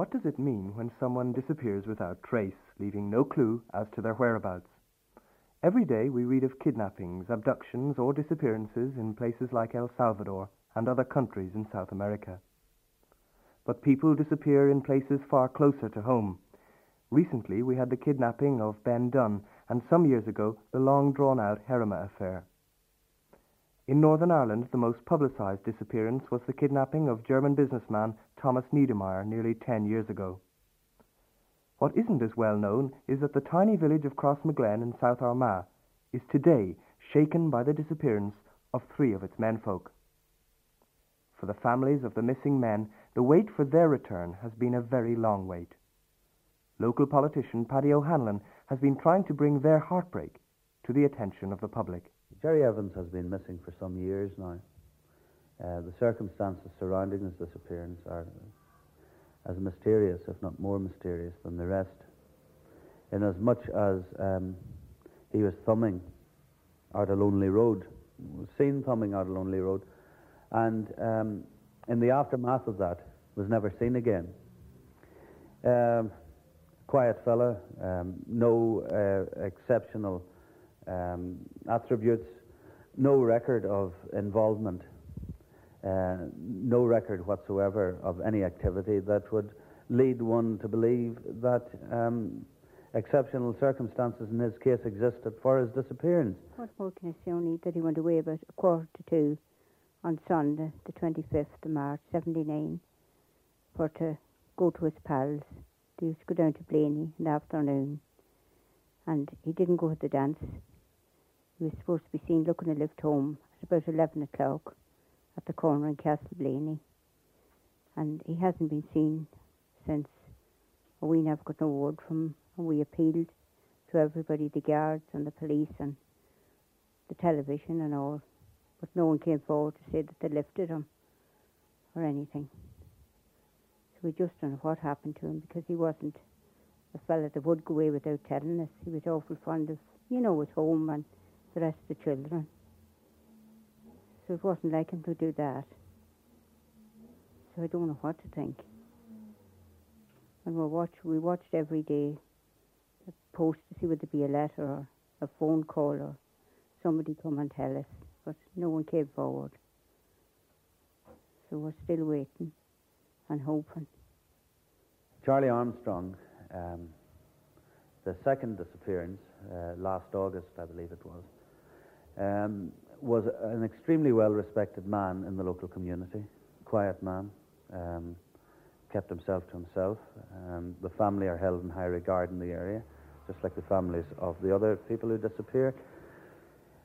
What does it mean when someone disappears without trace, leaving no clue as to their whereabouts? Every day we read of kidnappings, abductions, or disappearances in places like El Salvador and other countries in South America. But people disappear in places far closer to home. Recently we had the kidnapping of Ben Dunne, and some years ago the long drawn out Herrema affair. In Northern Ireland, the most publicised disappearance was the kidnapping of German businessman Thomas Niedermayer nearly ten years ago. What isn't as well known is that the tiny village of Crossmaglen in South Armagh is today shaken by the disappearance of three of its menfolk. For the families of the missing men, the wait for their return has been a very long wait. Local politician Paddy O'Hanlon has been trying to bring their heartbreak to the attention of the public. Gerry Evans has been missing for some years now. Uh, the circumstances surrounding his disappearance are as mysterious, if not more mysterious, than the rest. Inasmuch as um, he was thumbing out a lonely road, was seen thumbing out a lonely road, and um, in the aftermath of that, was never seen again. Um, quiet fella, um, no uh, exceptional um, attributes, no record of involvement, uh, no record whatsoever of any activity that would lead one to believe that um, exceptional circumstances in his case existed for his disappearance. What more can I say only that he went away about a quarter to two on Sunday, the 25th of March, 79, for to go to his pals. He used to go down to Blaney in the afternoon, and he didn't go to the dance. He was supposed to be seen looking to lift home at about 11 o'clock at the corner in Castle Blaney, and he hasn't been seen since. We never got no word from him, and we appealed to everybody, the guards and the police and the television and all, but no one came forward to say that they lifted him or anything. So we just don't know what happened to him because he wasn't a fella that would go away without telling us. He was awful fond of, you know, his home and the rest of the children. So it wasn't like him to do that. So I don't know what to think. And we watch, we watched every day the post to see whether there be a letter or a phone call or somebody come and tell us, but no one came forward. So we're still waiting and hoping. Charlie Armstrong, um, the second disappearance uh, last August, I believe it was, um, was an extremely well respected man in the local community, quiet man, um, kept himself to himself. Um, the family are held in high regard in the area, just like the families of the other people who disappeared.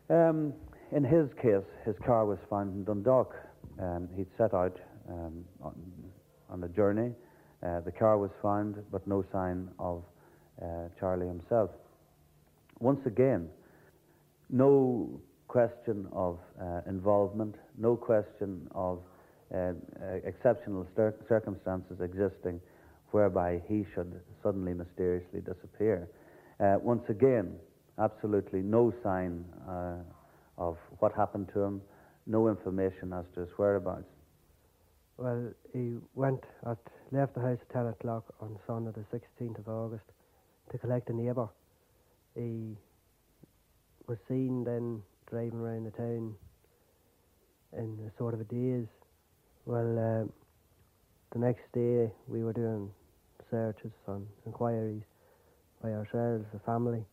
Um, in his case, his car was found in Dundalk. Um, he'd set out um, on, on a journey. Uh, the car was found, but no sign of uh, Charlie himself. Once again, no question of uh, involvement, no question of uh, uh, exceptional cir- circumstances existing whereby he should suddenly mysteriously disappear. Uh, once again, absolutely no sign uh, of what happened to him, no information as to his whereabouts. Well, he went at left the house at ten o'clock on Sunday, the sixteenth of August, to collect a neighbour. He was seen then driving around the town in a sort of a daze. Well, uh, the next day we were doing searches and inquiries by ourselves, the family,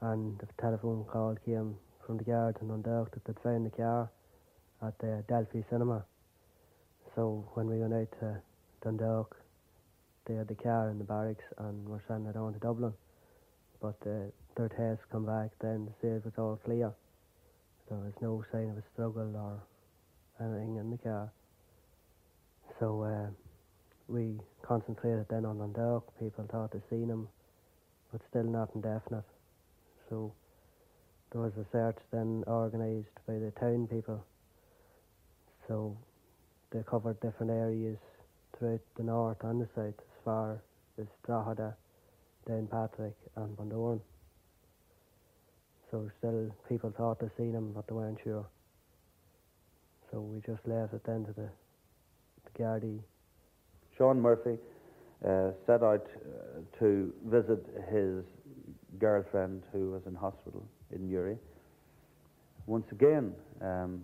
and a telephone call came from the guards in Dundalk that they'd found the car at the Delphi Cinema. So when we went out to Dundalk, they had the car in the barracks and were sending it on to Dublin. But uh, their tests come back then to say it was all clear. There was no sign of a struggle or anything in the car. So uh, we concentrated then on Dundalk. People thought they'd seen him, but still nothing definite. So there was a search then organised by the town people. So they covered different areas throughout the north and the south, as far as Drogheda, Downpatrick, and Bundoran. So still, people thought they seen him, but they weren't sure. So we just left it then to the, the Gardaí. Sean Murphy uh, set out uh, to visit his girlfriend who was in hospital in Newry. Once again, um,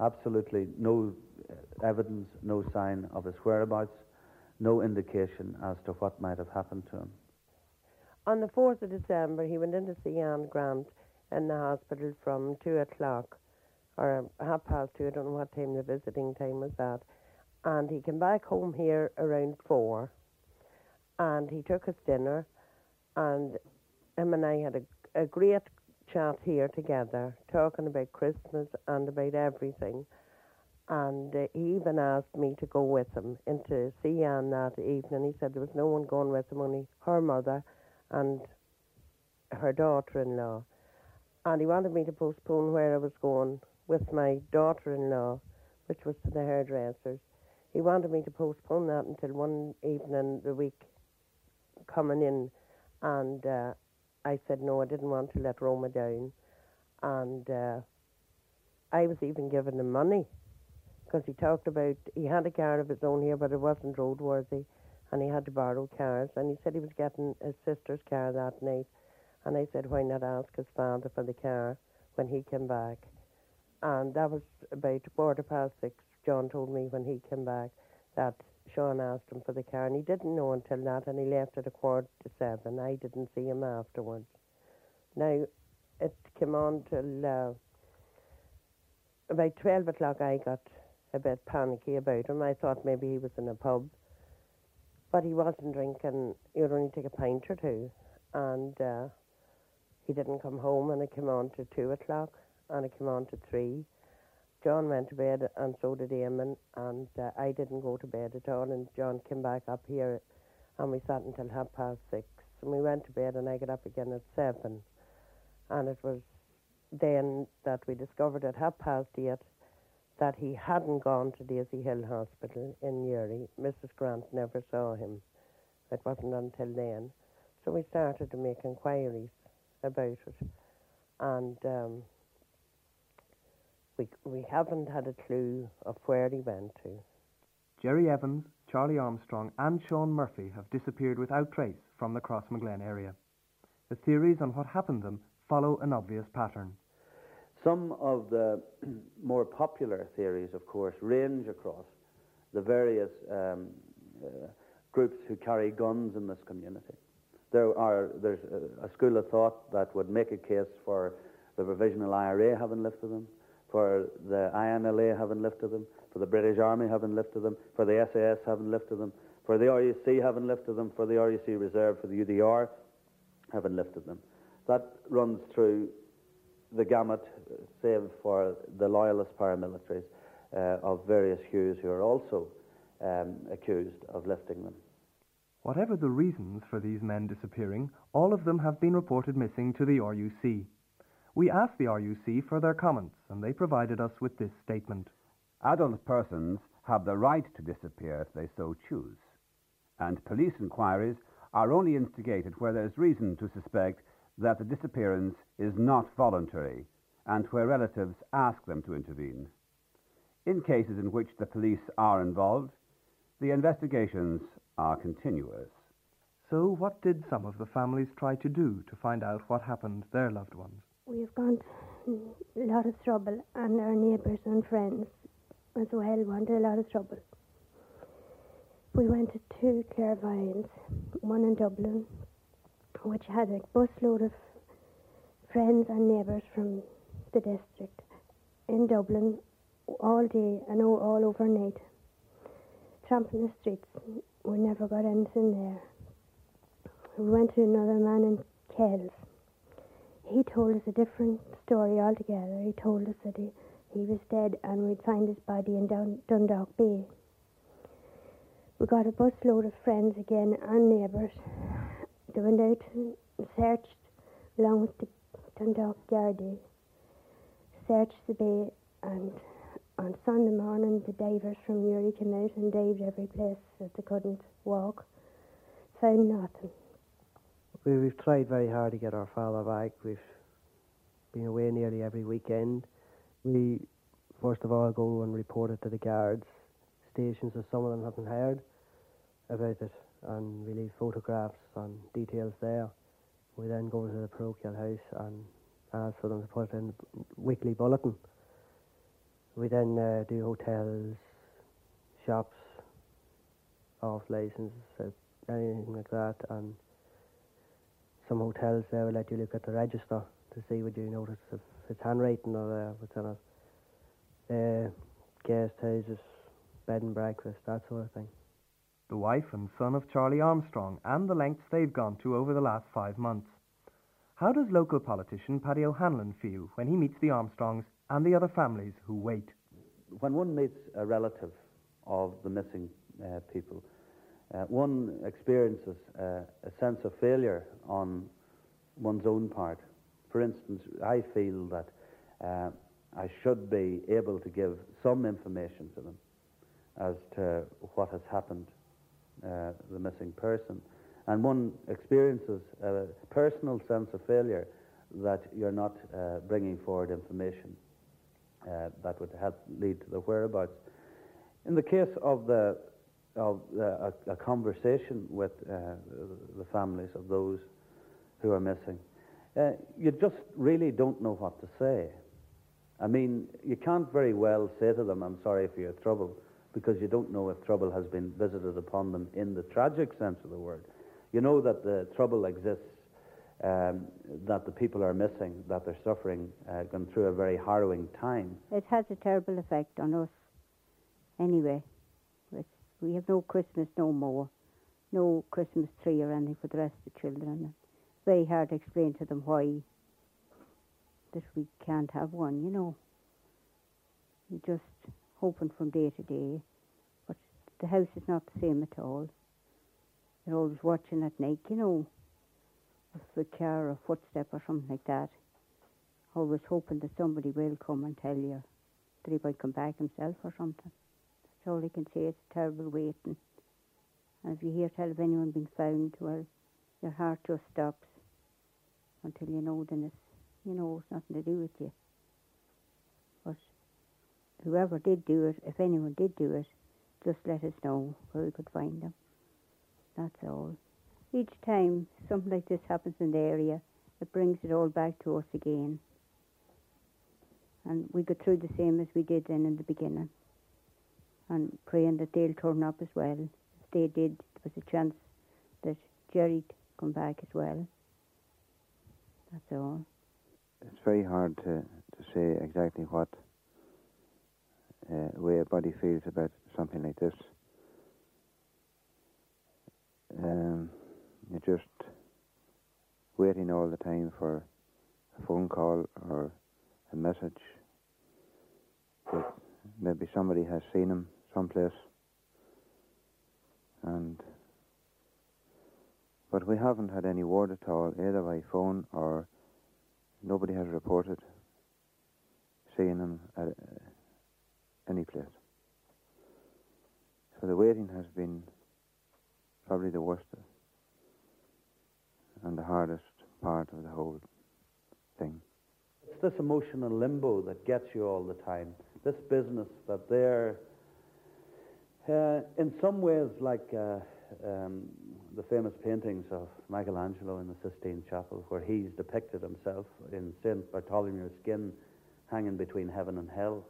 absolutely no uh, evidence, no sign of his whereabouts, no indication as to what might have happened to him. On the 4th of December, he went in to see Anne Grant in the hospital from 2 o'clock or half past 2. I don't know what time the visiting time was at. And he came back home here around 4 and he took his dinner and him and I had a, a great chat here together, talking about Christmas and about everything. And uh, he even asked me to go with him into see Anne that evening. He said there was no one going with him, only her mother and her daughter-in-law. And he wanted me to postpone where I was going with my daughter-in-law, which was to the hairdressers. He wanted me to postpone that until one evening the week coming in, and uh, I said no, I didn't want to let Roma down, and uh, I was even giving him money because he talked about he had a car of his own here, but it wasn't roadworthy, and he had to borrow cars, and he said he was getting his sister's car that night, and I said why not ask his father for the car when he came back, and that was about quarter past six. John told me when he came back that Sean asked him for the car, and he didn't know until that, and he left at a quarter to seven. I didn't see him afterwards. Now, it came on till uh, about 12 o'clock. I got a bit panicky about him. I thought maybe he was in a pub, but he wasn't drinking. He would only take a pint or two, and uh, he didn't come home, and it came on to 2 o'clock, and it came on to 3 John went to bed, and so did Eamon, and uh, I didn't go to bed at all. And John came back up here, and we sat until half past six. And we went to bed, and I got up again at seven. And it was then that we discovered at half past eight that he hadn't gone to Daisy Hill Hospital in Newry. Mrs. Grant never saw him. It wasn't until then. So we started to make inquiries about it. And um, we, we haven't had a clue of where he went to. Gerry Evans, Charlie Armstrong, and Sean Murphy have disappeared without trace from the Crossmaglen area. The theories on what happened to them follow an obvious pattern. Some of the more popular theories, of course, range across the various um, uh, groups who carry guns in this community. There are there's a, school of thought that would make a case for the provisional IRA having lifted them for the INLA having lifted them, for the British Army having lifted them, for the SAS having lifted them, for the RUC having lifted them, for the RUC Reserve, for the UDR having lifted them. That runs through the gamut, save for the loyalist paramilitaries uh, of various hues who are also um, accused of lifting them. Whatever the reasons for these men disappearing, all of them have been reported missing to the RUC. We asked the RUC for their comments, and they provided us with this statement. Adult persons have the right to disappear if they so choose, and police inquiries are only instigated where there is reason to suspect that the disappearance is not voluntary and where relatives ask them to intervene. In cases in which the police are involved, the investigations are continuous. So, what did some of the families try to do to find out what happened to their loved ones? We've gone to a lot of trouble, and our neighbours and friends as well went to a lot of trouble. We went to two clairvoyants, one in Dublin, which had a busload of friends and neighbours from the district in Dublin all day and all overnight, tramping the streets. We never got anything there. We went to another man in Kells he told us a different story altogether. He told us that he he was dead and we'd find his body in Dun- Dundalk Bay. We got a busload of friends again and neighbours. They went out and searched along with the Dundalk Gardaí, searched the bay and on Sunday morning the divers from Uri came out and dived every place that they couldn't walk. Found nothing. We, we've tried very hard to get our father back. We've been away nearly every weekend. We, first of all, go and report it to the guards stations as some of them haven't heard about it and we leave photographs and details there. We then go to the parochial house and ask for them to put it in the weekly bulletin. We then uh, do hotels, shops, off license, uh, anything like that, and some hotels there will let you look at the register to see what you notice if it's handwriting or uh, what's it. Uh, guest houses, bed and breakfast, that sort of thing. The wife and son of Charlie Armstrong and the lengths they've gone to over the last five months. How does local politician Paddy O'Hanlon feel when he meets the Armstrongs and the other families who wait? When one meets a relative of the missing uh, people, uh, one experiences uh, a sense of failure on one's own part. For instance, I feel that uh, I should be able to give some information to them as to what has happened, uh, the missing person. And one experiences a personal sense of failure that you're not uh, bringing forward information uh, that would help lead to the whereabouts. In the case of the of a, a, conversation with uh, the families of those who are missing, uh, you just really don't know what to say. I mean, you can't very well say to them, I'm sorry for your trouble, because you don't know if trouble has been visited upon them in the tragic sense of the word. You know that the trouble exists, um, that the people are missing, that they're suffering, uh, going through a very harrowing time. It has a terrible effect on us anyway. It's, we have no Christmas no more, no Christmas tree or anything for the rest of the children. It's very hard to explain to them why that we can't have one, you know. We're just hoping from day to day, but the house is not the same at all. They're always watching at night, you know, a car or footstep or something like that. Always hoping that somebody will come and tell you that he might come back himself or something. That's all I can say. It's terrible waiting. And if you hear tell of anyone being found, well, your heart just stops until you know then it's, you know, it's nothing to do with you. But whoever did do it, if anyone did do it, just let us know where we could find them. That's all. Each time something like this happens in the area, it brings it all back to us again. And we go through the same as we did then in the beginning. And praying that they'll turn up as well. If they did, there was a chance that Gerry'd come back as well. That's all. It's very hard to, to say exactly what uh, way a body feels about something like this. Um, you're just waiting all the time for a phone call or a message that maybe somebody has seen him someplace. And but we haven't had any word at all, either by phone or nobody has reported seeing him at uh, any place. So the waiting has been probably the worst and the hardest part of the whole thing. It's this emotional limbo that gets you all the time. This business that they're, uh, in some ways, like uh, um, the famous paintings of Michelangelo in the Sistine Chapel, where he's depicted himself in St. Bartholomew's skin hanging between heaven and hell.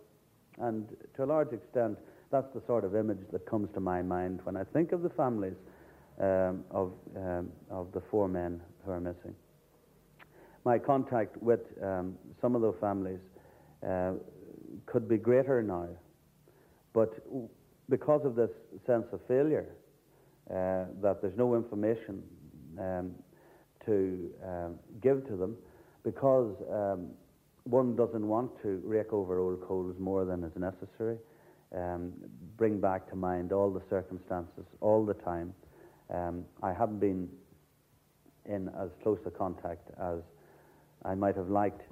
And to a large extent, that's the sort of image that comes to my mind when I think of the families um, of, um, of the four men who are missing. My contact with um, some of those families uh, could be greater now, but because of this sense of failure, uh, that there's no information um, to um, give to them, because one doesn't want to rake over old coals more than is necessary. Um, bring back to mind all the circumstances all the time. Um, I haven't been in as close a contact as I might have liked.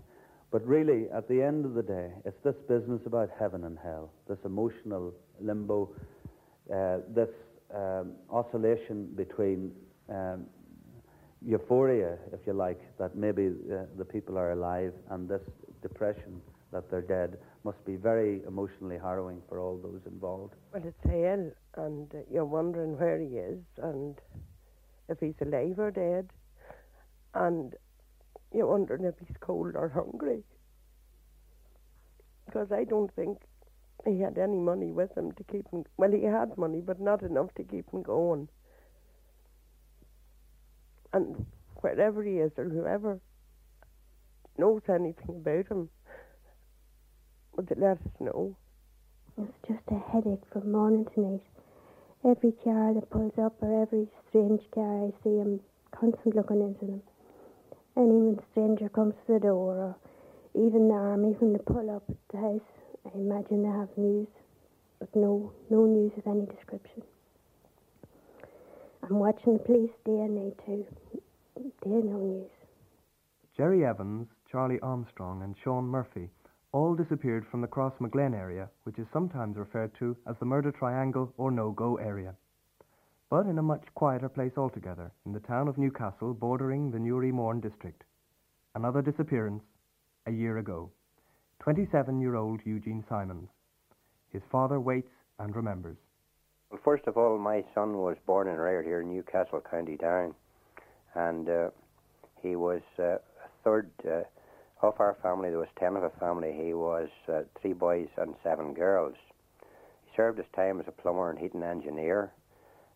But really, at the end of the day, it's this business about heaven and hell, this emotional limbo, uh, this um, oscillation between um, euphoria, if you like, that maybe uh, the people are alive, and this depression that they're dead must be very emotionally harrowing for all those involved. Well, it's hell, and uh, you're wondering where he is and if he's alive or dead, and you're wondering if he's cold or hungry. Because I don't think he had any money with him to keep him. Well, he had money, but not enough to keep him going. And wherever he is, or whoever knows anything about him, would they let us know? It's just a headache from morning to night. Every car that pulls up or every strange car I see, I'm constantly looking into them. And even a stranger comes to the door, or even the army, when they pull up at the house, I imagine they have news, but no, no news of any description. I'm watching the police day and night too. They're no news. Gerry Evans, Charlie Armstrong, and Sean Murphy all disappeared from the Cross Crossmaglen area, which is sometimes referred to as the Murder Triangle or No Go area. But in a much quieter place altogether, in the town of Newcastle, bordering the Newry Mourne district. Another disappearance a year ago. 27 year old Eugene Simons. His father waits and remembers. Well, first of all, my son was born and reared here in Newcastle, County Down, and uh, he was uh, third uh, of our family. There was ten of a family. He was uh, three boys and seven girls. He served his time as a plumber and heating engineer,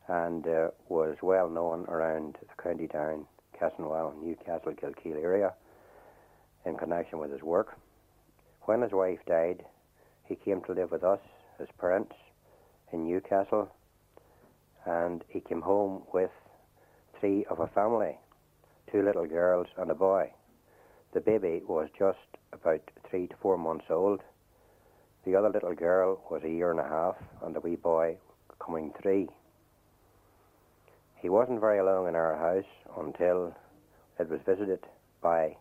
and uh, was well known around the County Down, Castlewell, Newcastle, Kilkeel area in connection with his work. When his wife died, he came to live with us, his parents, in Newcastle, and he came home with three of a family two little girls and a boy. The baby was just about three to four months old. The other little girl was a year and a half, and the wee boy coming three. He wasn't very long in our house until it was visited by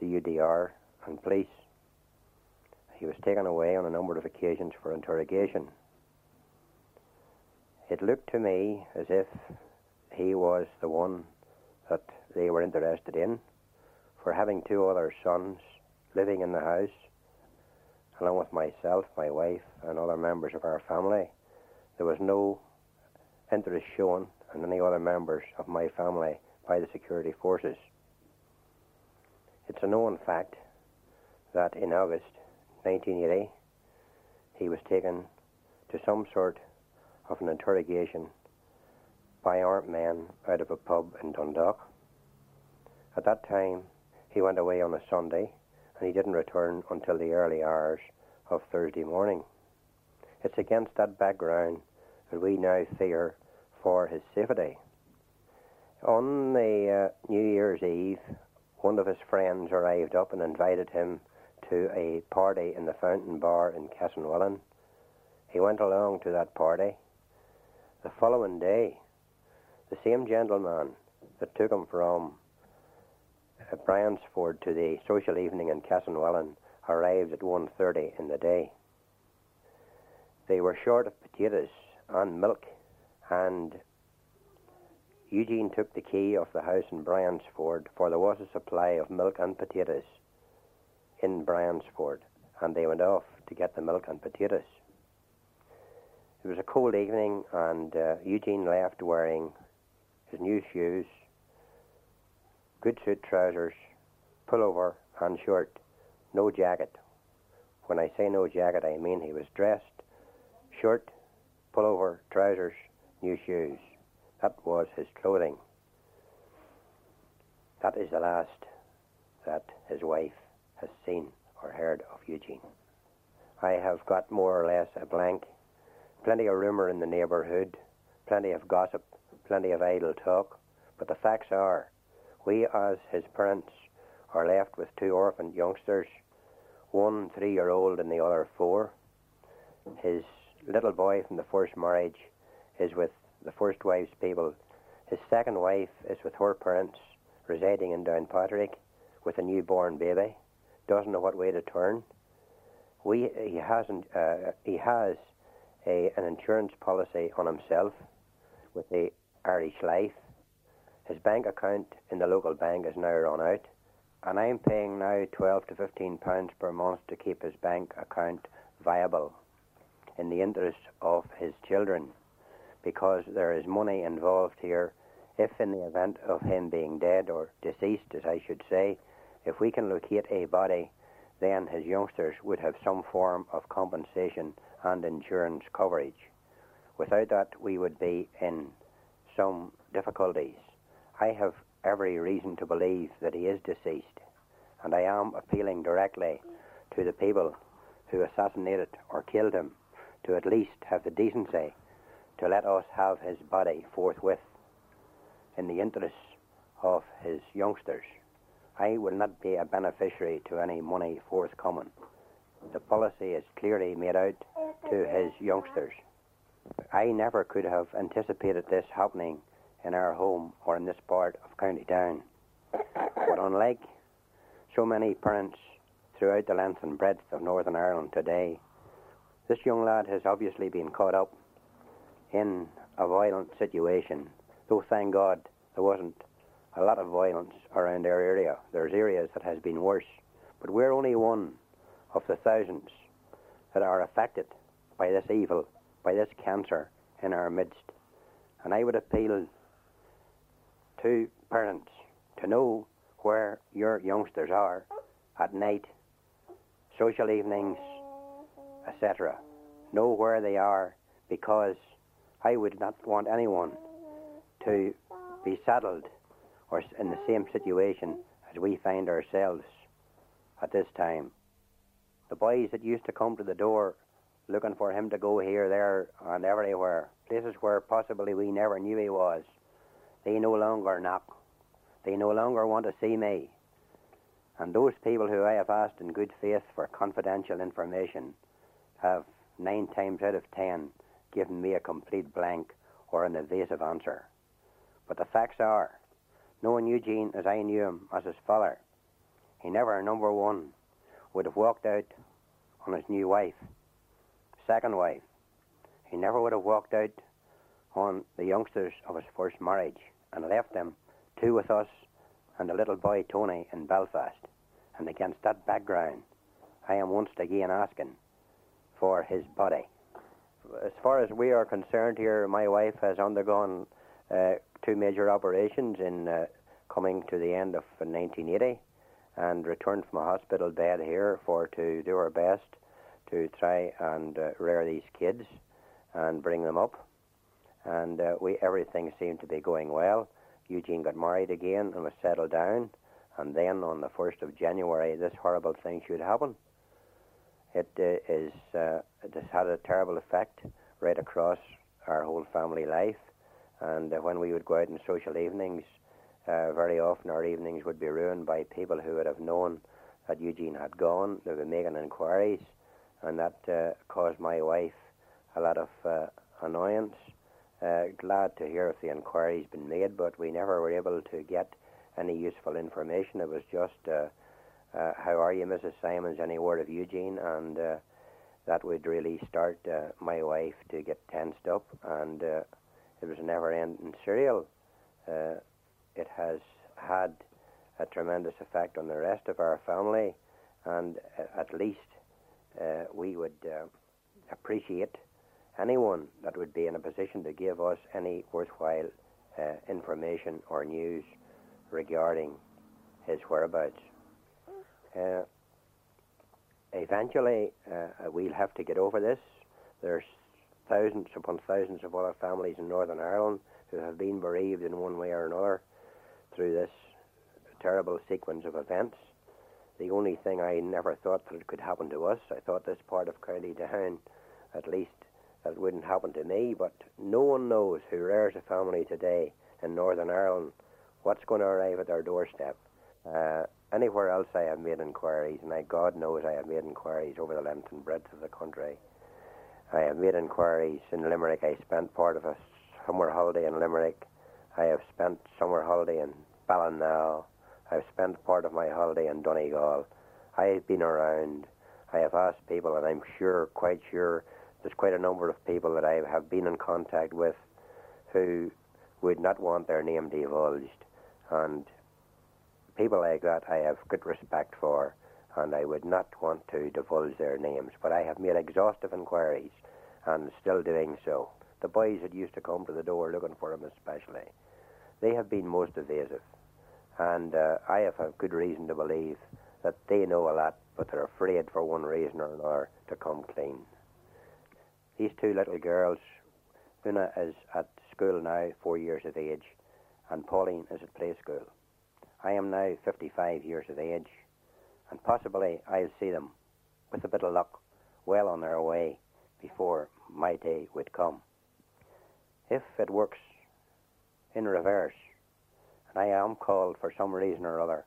the UDR and police. He was taken away on a number of occasions for interrogation. It looked to me as if he was the one that they were interested in for having two other sons living in the house, along with myself, my wife, and other members of our family. There was no interest shown in any other members of my family by the security forces. It's a known fact that in August 1980 he was taken to some sort of an interrogation by armed men out of a pub in Dundalk. At that time, he went away on a Sunday and he didn't return until the early hours of Thursday morning. It's against that background that we now fear for his safety. On the uh, New Year's Eve, one of his friends arrived up and invited him to a party in the Fountain Bar in Castlewellan. He went along to that party. The following day, the same gentleman that took him from Bryansford to the social evening in Castlewellan arrived at 1.30 in the day. They were short of potatoes and milk, and Eugene took the key of the house in Bryansford, for there was a supply of milk and potatoes in Bryansford, and they went off to get the milk and potatoes. It was a cold evening, and uh, Eugene left wearing his new shoes, good suit trousers, pullover, and shirt, no jacket. When I say no jacket, I mean he was dressed, shirt, pullover, trousers, new shoes. That was his clothing. That is the last that his wife has seen or heard of Eugene. I have got more or less a blank. Plenty of rumour in the neighbourhood, plenty of gossip, plenty of idle talk, but the facts are we, as his parents, are left with two orphaned youngsters one three year old and the other four. His little boy from the first marriage is with the first wife's people. His second wife is with her parents, residing in Downpatrick, with a newborn baby. Doesn't know what way to turn. We he hasn't uh, he has a an insurance policy on himself with the Irish Life. His bank account in the local bank is now run out, and I'm paying now 12 to 15 pounds per month to keep his bank account viable in the interest of his children because there is money involved here. If in the event of him being dead or deceased as I should say if we can locate a body then his youngsters would have some form of compensation and insurance coverage. Without that we would be in some difficulties I have every reason to believe that he is deceased and I am appealing directly to the people who assassinated or killed him to at least have the decency to let us have his body forthwith in the interests of his youngsters. I will not be a beneficiary to any money forthcoming. The policy is clearly made out to his youngsters. I never could have anticipated this happening in our home or in this part of County Down. But unlike so many parents throughout the length and breadth of Northern Ireland today, this young lad has obviously been caught up in a violent situation, though thank God there wasn't a lot of violence around our area. There's areas that has been worse, but we're only one of the thousands that are affected by this evil, by this cancer in our midst. And I would appeal to parents to know where your youngsters are at night, social evenings, etc. Know where they are because I would not want anyone to be saddled or in the same situation as we find ourselves at this time. The boys that used to come to the door looking for him to go here, there, and everywhere, places where possibly we never knew he was, they no longer knock. They no longer want to see me. And those people who I have asked in good faith for confidential information have nine times out of ten given me a complete blank or an evasive answer. But the facts are, knowing Eugene as I knew him as his father, he never, number one, would have walked out on his new wife, second wife. He never would have walked out on the youngsters of his first marriage and left them, two with us and the little boy Tony in Belfast. And against that background, I am once again asking for his body. As far as we are concerned here, my wife has undergone uh, two major operations in uh, coming to the end of 1980 and returned from a hospital bed here for to do her best to try and uh, rear these kids and bring them up. And uh, we everything seemed to be going well. Eugene got married again and was settled down. And then on the 1st of January, this horrible thing should happen. It uh, is, uh, it has had a terrible effect right across our whole family life. And uh, when we would go out in social evenings, uh, very often our evenings would be ruined by people who would have known that Eugene had gone. They were making inquiries, and that uh, caused my wife a lot of annoyance. Uh, glad to hear if the inquiry's been made, but we never were able to get any useful information. It was just, uh, uh, how are you, Mrs. Simons? Any word of Eugene? And uh, that would really start uh, my wife to get tensed up, and uh, it was a never-ending serial. Uh, it has had a tremendous effect on the rest of our family, and uh, at least uh, we would uh, appreciate anyone that would be in a position to give us any worthwhile uh, information or news regarding his whereabouts. Uh, eventually, uh, we'll have to get over this. There's thousands upon thousands of other families in Northern Ireland who have been bereaved in one way or another through this terrible sequence of events. The only thing I never thought that it could happen to us, I thought this part of County Down, at least, that wouldn't happen to me, but no one knows who rears a family today in Northern Ireland what's going to arrive at their doorstep. Uh, anywhere else I have made inquiries, and I, God knows I have made inquiries over the length and breadth of the country. I have made inquiries in Limerick. I spent part of a summer holiday in Limerick. I have spent summer holiday in Ballinall. I've spent part of my holiday in Donegal. I have been around. I have asked people, and I'm sure, quite sure, there's quite a number of people that I have been in contact with who would not want their name divulged. And people like that I have good respect for, and I would not want to divulge their names. But I have made exhaustive inquiries, and still doing so. The boys that used to come to the door looking for him, especially, they have been most evasive. And uh, I have a good reason to believe that they know a lot, but they're afraid for one reason or another to come clean. These two little girls, Una is at school now, four years of age, and Pauline is at play school. I am now 55 years of age, and possibly I'll see them, with a bit of luck, well on their way before my day would come. If it works in reverse, and I am called for some reason or other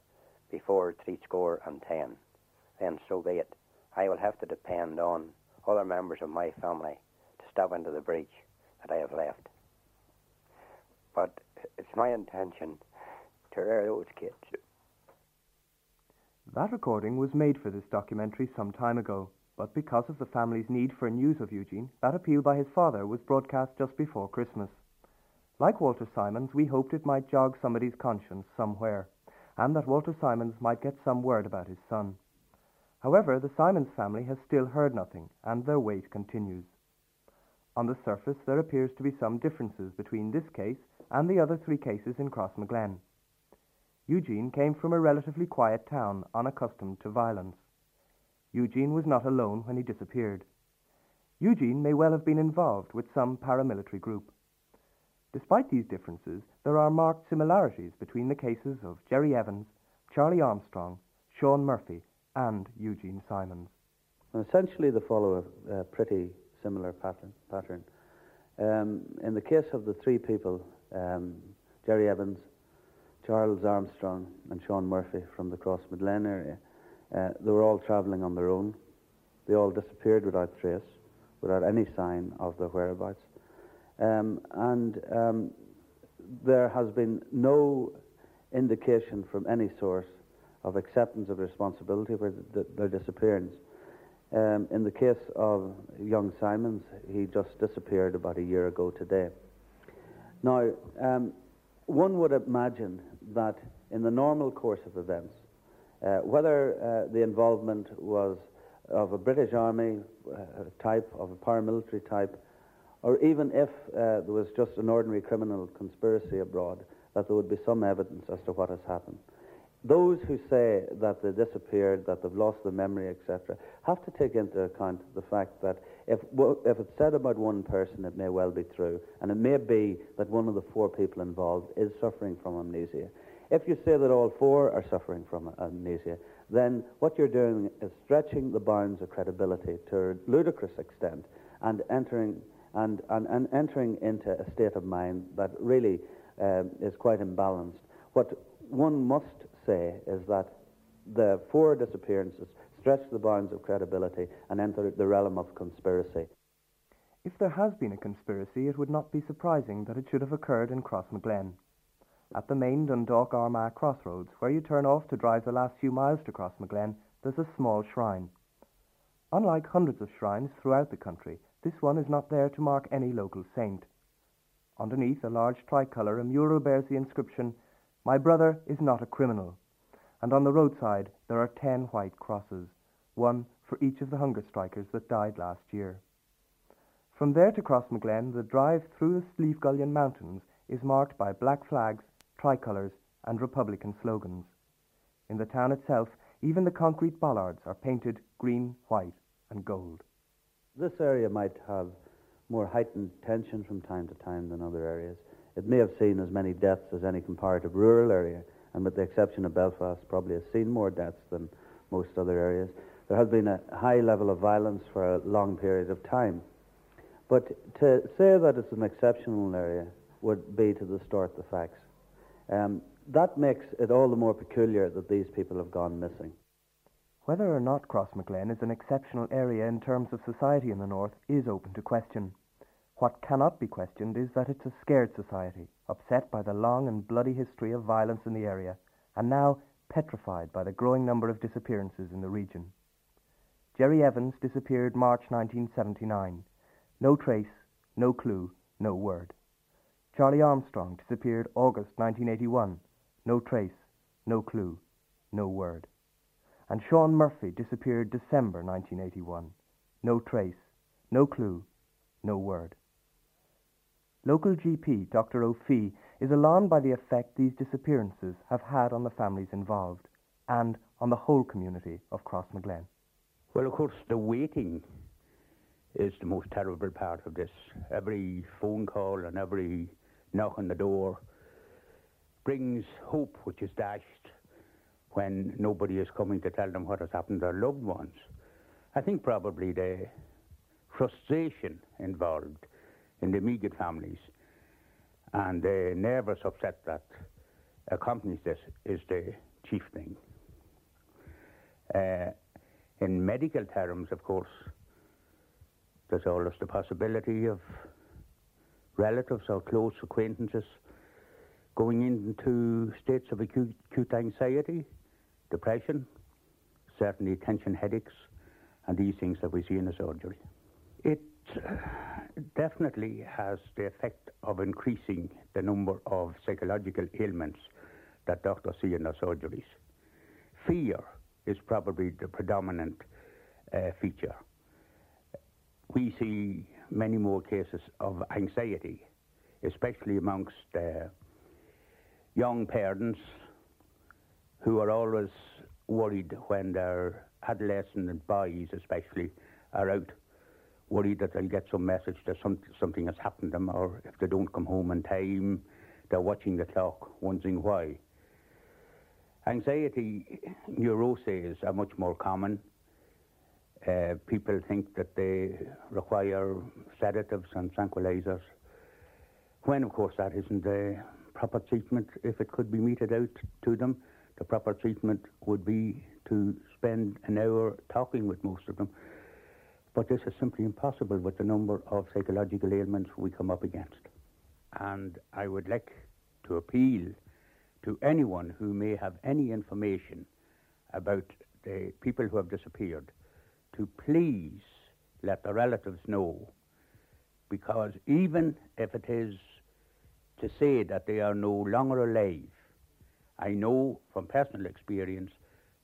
before three score and ten, then so be it. I will have to depend on other members of my family to step into the breach that I have left. But it's my intention to rear those kids. That recording was made for this documentary some time ago, but because of the family's need for news of Eugene, that appeal by his father was broadcast just before Christmas. Like Walter Simons, we hoped it might jog somebody's conscience somewhere, and that Walter Simons might get some word about his son. However, the Simons family has still heard nothing, and their wait continues. On the surface, there appears to be some differences between this case and the other three cases in Crossmaglen. Eugene came from a relatively quiet town, unaccustomed to violence. Eugene was not alone when he disappeared. Eugene may well have been involved with some paramilitary group. Despite these differences, there are marked similarities between the cases of Gerry Evans, Charlie Armstrong, Sean Murphy, and Eugene Simons. Essentially, they follow a, pretty similar pattern. pattern. Um, in the case of the three people, um, Gerry Evans, Charles Armstrong, and Sean Murphy from the Cross Midland area, uh, they were all travelling on their own. They all disappeared without trace, without any sign of their whereabouts. Um, and um, there has been no indication from any source of acceptance of responsibility for the, their disappearance. Um, in the case of young Simons, he just disappeared about a year ago today. Now, um, one would imagine that in the normal course of events, uh, whether uh, the involvement was of a British Army uh, type, of a paramilitary type, or even if uh, there was just an ordinary criminal conspiracy abroad, that there would be some evidence as to what has happened those who say that they disappeared, that they've lost their memory, etc., have to take into account the fact that if, if it's said about one person, it may well be true, and it may be that one of the four people involved is suffering from amnesia. If you say that all four are suffering from amnesia, then what you're doing is stretching the bounds of credibility to a ludicrous extent and entering, and, and, and entering into a state of mind that really um, is quite imbalanced. What one must say is that the four disappearances stretch the bounds of credibility and enter the realm of conspiracy. If there has been a conspiracy, it would not be surprising that it should have occurred in Crossmaglen. At the main Dundalk Armagh crossroads, where you turn off to drive the last few miles to Crossmaglen, there's a small shrine. Unlike hundreds of shrines throughout the country, this one is not there to mark any local saint. Underneath a large tricolour, a mural bears the inscription, my brother is not a criminal. And on the roadside there are ten white crosses, one for each of the hunger strikers that died last year. From there to Crossmaglen, the drive through the Slievegullion Mountains is marked by black flags, tricolours, and Republican slogans. In the town itself, even the concrete bollards are painted green, white, and gold. This area might have more heightened tension from time to time than other areas. It may have seen as many deaths as any comparative rural area, and with the exception of Belfast, probably has seen more deaths than most other areas. There has been a high level of violence for a long period of time. But to say that it's an exceptional area would be to distort the facts. Um, that makes it all the more peculiar that these people have gone missing. Whether or not Crossmaglen is an exceptional area in terms of society in the north is open to question. What cannot be questioned is that it's a scared society, upset by the long and bloody history of violence in the area, and now petrified by the growing number of disappearances in the region. Gerry Evans disappeared March 1979. No trace, no clue, no word. Charlie Armstrong disappeared August 1981. No trace, no clue, no word. And Sean Murphy disappeared December 1981. No trace, no clue, no word. Local GP Dr. O'Fee is alarmed by the effect these disappearances have had on the families involved and on the whole community of Crossmaglen. Well, of course, the waiting is the most terrible part of this. Every phone call and every knock on the door brings hope which is dashed when nobody is coming to tell them what has happened to their loved ones. I think probably the frustration involved in the immediate families and the nervous upset that accompanies this is the chief thing. Uh, in medical terms, of course, there's always the possibility of relatives or close acquaintances going into states of acute, acute anxiety, depression, certainly tension headaches, and these things that we see in the surgery. It definitely has the effect of increasing the number of psychological ailments that doctors see in their surgeries. Fear is probably the predominant uh, feature. We see many more cases of anxiety, especially amongst uh, young parents who are always worried when their adolescent boys, especially, are out, worried that they'll get some message that some, something has happened to them, or if they don't come home in time, they're watching the clock, wondering why. Anxiety neuroses are much more common. Uh, people think that they require sedatives and tranquilizers, when, of course, that isn't the proper treatment. If it could be meted out to them, the proper treatment would be to spend an hour talking with most of them. But this is simply impossible with the number of psychological ailments we come up against. And I would like to appeal to anyone who may have any information about the people who have disappeared to please let the relatives know because even if it is to say that they are no longer alive, I know from personal experience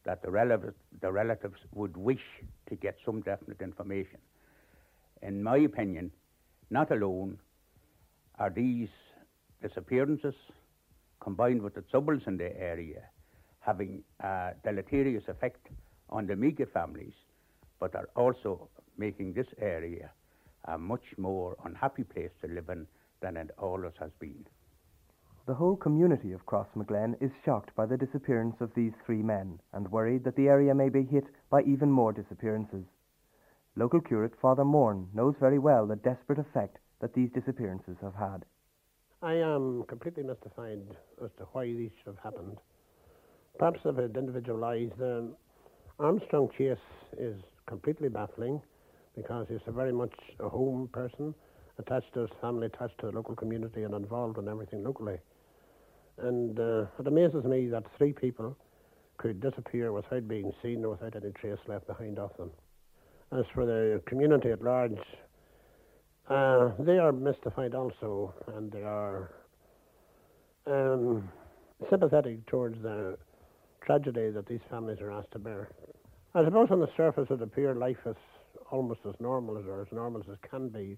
that the, relatives, the relatives would wish to get some definite information. In my opinion, not alone are these disappearances combined with the troubles in the area having a deleterious effect on the immediate families, but are also making this area a much more unhappy place to live in than it always has been. The whole community of Crossmaglen is shocked by the disappearance of these three men and worried that the area may be hit by even more disappearances. Local curate Father Morn knows very well the desperate effect that these disappearances have had. I am completely mystified as to why these should have happened. Perhaps if it individualized, the Armstrong chase is completely baffling because he's a very much a home person, attached to his family, attached to the local community, and involved in everything locally. And uh, it amazes me that three people could disappear without being seen or without any trace left behind of them. As for the community at large, uh, they are mystified also, and they are um, sympathetic towards the tragedy that these families are asked to bear. I suppose on the surface it appears life is almost as normal as or as normal as it can be,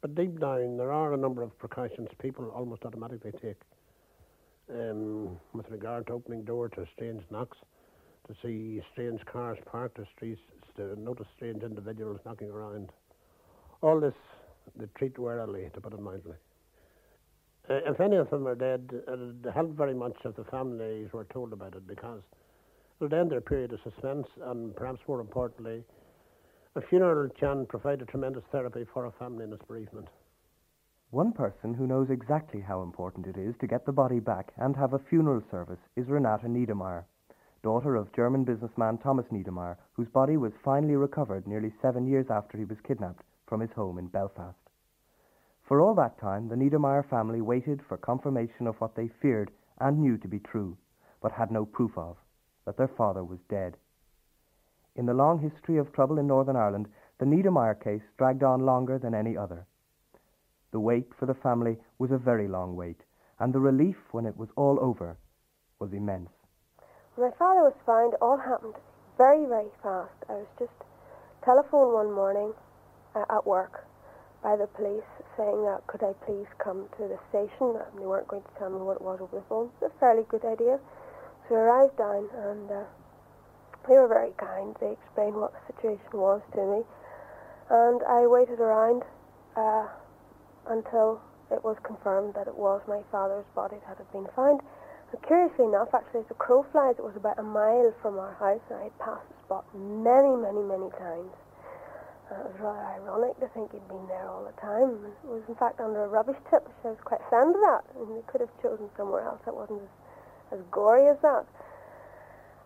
but deep down there are a number of precautions people almost automatically take um, with regard to opening door to strange knocks, to see strange cars parked, to, streets, to notice strange individuals knocking around. All this they treat warily, to put it mildly. Uh, if any of them are dead, it helped very much if the families were told about it because it would end their period of suspense and perhaps more importantly, a funeral can provide a tremendous therapy for a family in its bereavement. One person who knows exactly how important it is to get the body back and have a funeral service is Renata Niedermayer, daughter of German businessman Thomas Niedermayer, whose body was finally recovered nearly seven years after he was kidnapped from his home in Belfast. For all that time, the Niedermayer family waited for confirmation of what they feared and knew to be true, but had no proof of that their father was dead. In the long history of trouble in Northern Ireland, the Niedermayer case dragged on longer than any other. The wait for the family was a very long wait, and the relief when it was all over was immense. When my father was found, all happened very, very fast. I was just telephoned one morning uh, at work by the police saying that could I please come to the station. And they weren't going to tell me what it was over the phone. A fairly good idea. So I arrived down and uh, they were very kind. They explained what the situation was to me. And I waited around uh, until it was confirmed that it was my father's body that had been found. Curiously enough, actually, as the crow flies, it was about a mile from our house, and I had passed the spot many, many, many times. Uh, it was rather ironic to think he'd been there all the time. It was, in fact, under a rubbish tip, which I was quite fond of that. And they could have chosen somewhere else that wasn't as, as gory as that.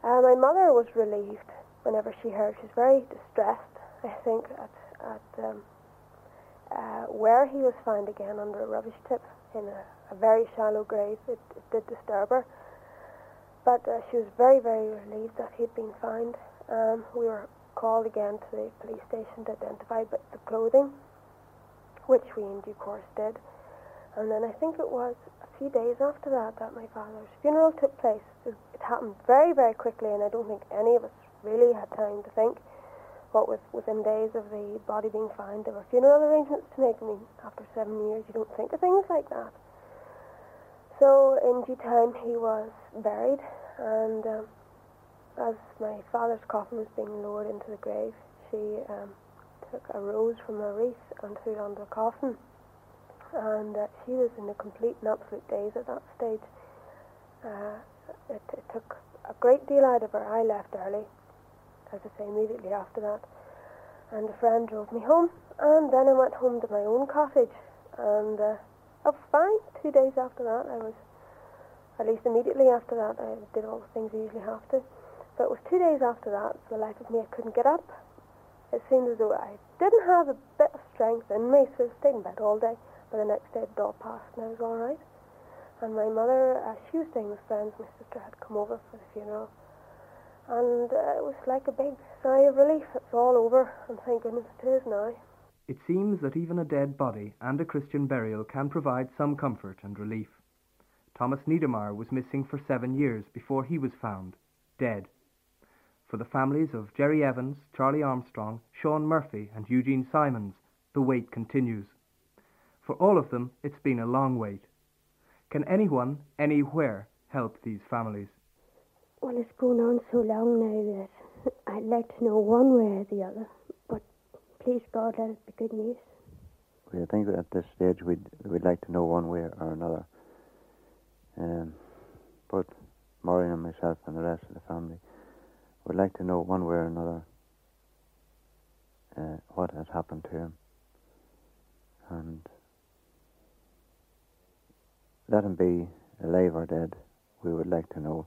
Uh, my mother was relieved whenever she heard. She was very distressed, I think, at, at um, uh, where he was found again under a rubbish tip in a, a very shallow grave. It, it did disturb her. But uh, she was very, very relieved that he had been found. Um, we were called again to the police station to identify the clothing, which we in due course did. And then I think it was a few days after that that my father's funeral took place. It happened very, very quickly, and I don't think any of us really had time to think what with within days of the body being found, there were funeral arrangements to make. I mean, after seven years, you don't think of things like that. So in due time, he was buried, and um, as my father's coffin was being lowered into the grave, she um, took a rose from a wreath and threw it onto the coffin. And uh, she was in a complete and absolute daze at that stage. Uh, it, it took a great deal out of her. I left early as I say, immediately after that. And a friend drove me home, and then I went home to my own cottage, and uh, I was fine. Two days after that, I was, at least immediately after that, I did all the things I usually have to. But it was two days after that, for the life of me, I couldn't get up. It seemed as though I didn't have a bit of strength in me, so I stayed in bed all day. But the next day, it all passed, and I was all right. And my mother, uh, she was staying with friends. My sister had come over for the funeral and uh, it was like a big sigh of relief. It's all over, thank goodness it is now. It seems that even a dead body and a Christian burial can provide some comfort and relief. Thomas Niedermayer was missing for seven years before he was found, dead. For the families of Gerry Evans, Charlie Armstrong, Sean Murphy, and Eugene Simons, the wait continues. For all of them, it's been a long wait. Can anyone, anywhere, help these families? Well, it's going on so long now that I'd like to know one way or the other. But please, God, let it be good news. Well, I think that at this stage we'd we'd like to know one way or another. Um, but Maureen and myself and the rest of the family would like to know one way or another uh, what has happened to him. And let him be alive or dead, we would like to know.